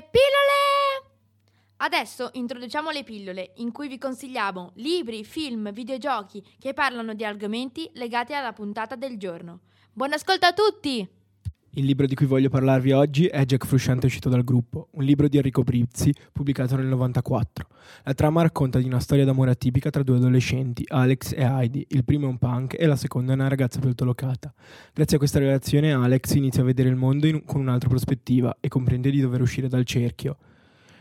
Le pillole! Adesso introduciamo le pillole, in cui vi consigliamo libri, film, videogiochi che parlano di argomenti legati alla puntata del giorno. Buon ascolto a tutti! Il libro di cui voglio parlarvi oggi è Jack Frusciante uscito dal gruppo, un libro di Enrico Brizzi pubblicato nel 94. La trama racconta di una storia d'amore atipica tra due adolescenti, Alex e Heidi. Il primo è un punk e la seconda è una ragazza tolocata. Grazie a questa relazione Alex inizia a vedere il mondo in, con un'altra prospettiva e comprende di dover uscire dal cerchio.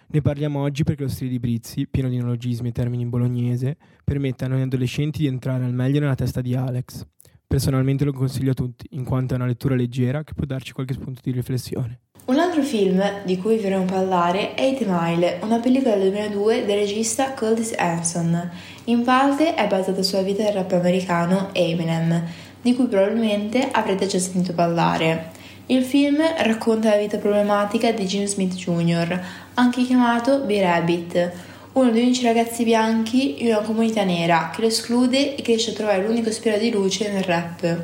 Ne parliamo oggi perché lo stile di Brizzi, pieno di neologismi e termini in bolognese, permette a noi adolescenti di entrare al meglio nella testa di Alex. Personalmente lo consiglio a tutti, in quanto è una lettura leggera che può darci qualche spunto di riflessione. Un altro film di cui vorremmo parlare è 8 Mile, una pellicola del 2002 del regista Curtis Hanson. In parte è basata sulla vita del rap americano Eminem, di cui probabilmente avrete già sentito parlare. Il film racconta la vita problematica di Jim Smith Jr., anche chiamato B-Rabbit, uno dei unici ragazzi bianchi in una comunità nera che lo esclude e che riesce a trovare l'unico spiro di luce nel rap.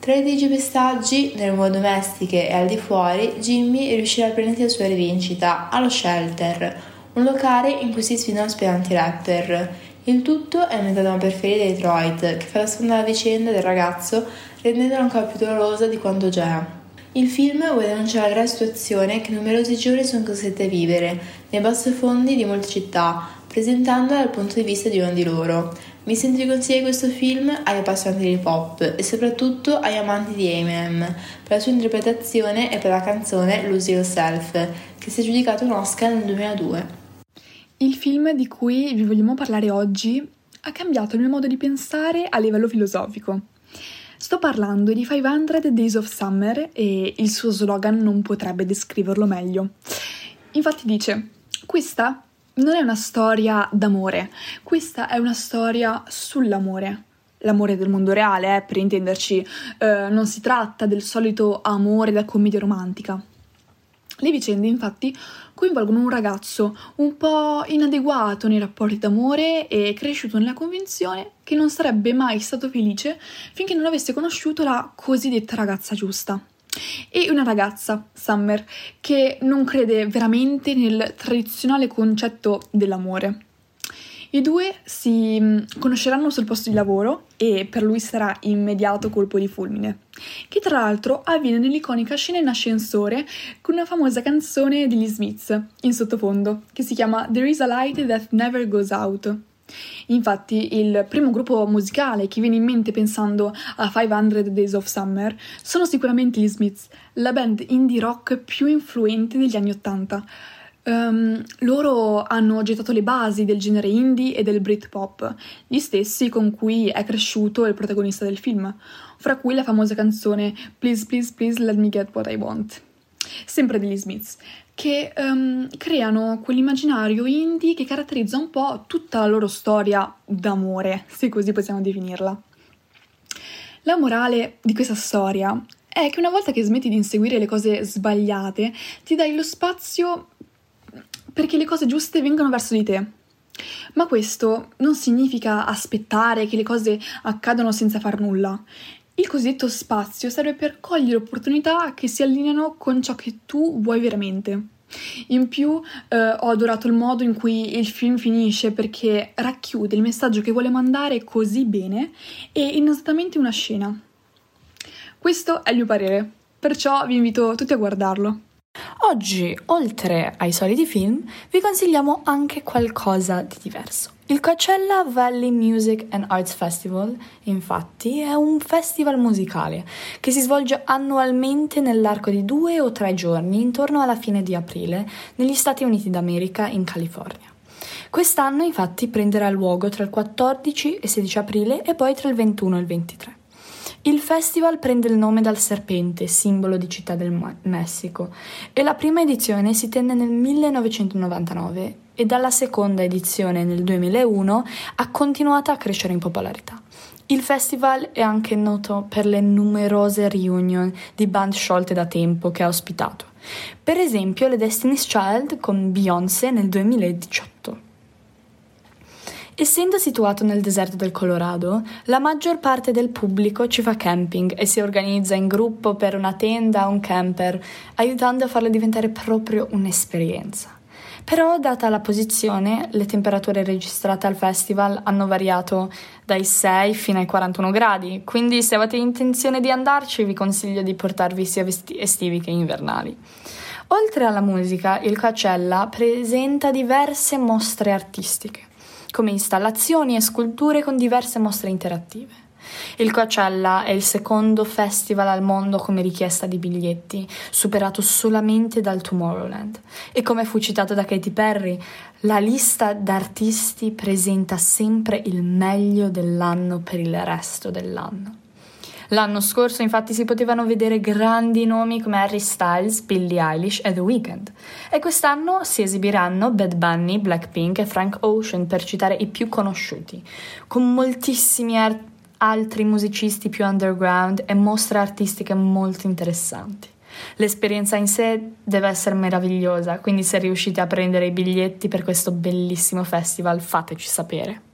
Tra i litigi pestaggi, nelle mura domestiche e al di fuori, Jimmy riuscirà a prendersi la sua rivincita allo Shelter, un locale in cui si sfidano aspiranti rapper. Il tutto è ambientato a una periferia di Detroit, che fa nascondere la vicenda del ragazzo rendendola ancora più dolorosa di quanto già è. Il film vuole denunciare la situazione che numerosi giovani sono costretti a vivere nei bassofondi di molte città, presentandola dal punto di vista di uno di loro. Mi sento di consigliare questo film agli appassionati di hip hop e soprattutto agli amanti di Eminem per la sua interpretazione e per la canzone Lose Yourself, che si è giudicato un Oscar nel 2002. Il film di cui vi vogliamo parlare oggi ha cambiato il mio modo di pensare a livello filosofico. Sto parlando di 500 Days of Summer e il suo slogan non potrebbe descriverlo meglio. Infatti dice, questa non è una storia d'amore, questa è una storia sull'amore. L'amore del mondo reale, eh, per intenderci, eh, non si tratta del solito amore da commedia romantica. Le vicende infatti coinvolgono un ragazzo un po' inadeguato nei rapporti d'amore e cresciuto nella convinzione che non sarebbe mai stato felice finché non avesse conosciuto la cosiddetta ragazza giusta. E una ragazza, Summer, che non crede veramente nel tradizionale concetto dell'amore. I due si mm, conosceranno sul posto di lavoro e per lui sarà immediato colpo di fulmine, che tra l'altro avviene nell'iconica scena in ascensore con una famosa canzone degli Smiths in sottofondo che si chiama There is a light that never goes out. Infatti, il primo gruppo musicale che viene in mente pensando a 500 Days of Summer sono sicuramente gli Smiths, la band indie rock più influente degli anni Ottanta Um, loro hanno gettato le basi del genere indie e del Britpop, gli stessi con cui è cresciuto il protagonista del film, fra cui la famosa canzone Please, Please, Please Let Me Get What I Want, sempre degli Smiths, che um, creano quell'immaginario indie che caratterizza un po' tutta la loro storia d'amore, se così possiamo definirla. La morale di questa storia è che una volta che smetti di inseguire le cose sbagliate, ti dai lo spazio perché le cose giuste vengono verso di te. Ma questo non significa aspettare che le cose accadano senza far nulla. Il cosiddetto spazio serve per cogliere opportunità che si allineano con ciò che tu vuoi veramente. In più eh, ho adorato il modo in cui il film finisce perché racchiude il messaggio che vuole mandare così bene e in esattamente una scena. Questo è il mio parere, perciò vi invito tutti a guardarlo. Oggi, oltre ai soliti film, vi consigliamo anche qualcosa di diverso. Il Coachella Valley Music and Arts Festival, infatti, è un festival musicale che si svolge annualmente nell'arco di due o tre giorni intorno alla fine di aprile negli Stati Uniti d'America in California. Quest'anno infatti prenderà luogo tra il 14 e 16 aprile e poi tra il 21 e il 23. Il festival prende il nome dal serpente, simbolo di Città del Messico, e la prima edizione si tenne nel 1999 e dalla seconda edizione nel 2001 ha continuato a crescere in popolarità. Il festival è anche noto per le numerose reunion di band sciolte da tempo che ha ospitato, per esempio le Destiny's Child con Beyoncé nel 2018. Essendo situato nel deserto del Colorado, la maggior parte del pubblico ci fa camping e si organizza in gruppo per una tenda o un camper, aiutando a farlo diventare proprio un'esperienza. Però, data la posizione, le temperature registrate al festival hanno variato dai 6 fino ai 41 gradi, quindi se avete intenzione di andarci vi consiglio di portarvi sia vesti- estivi che invernali. Oltre alla musica, il Coachella presenta diverse mostre artistiche, come installazioni e sculture con diverse mostre interattive. Il Coachella è il secondo festival al mondo come richiesta di biglietti, superato solamente dal Tomorrowland. E come fu citato da Katy Perry, la lista d'artisti presenta sempre il meglio dell'anno per il resto dell'anno. L'anno scorso infatti si potevano vedere grandi nomi come Harry Styles, Billie Eilish e The Weeknd e quest'anno si esibiranno Bad Bunny, Blackpink e Frank Ocean per citare i più conosciuti, con moltissimi art- altri musicisti più underground e mostre artistiche molto interessanti. L'esperienza in sé deve essere meravigliosa, quindi se riuscite a prendere i biglietti per questo bellissimo festival fateci sapere.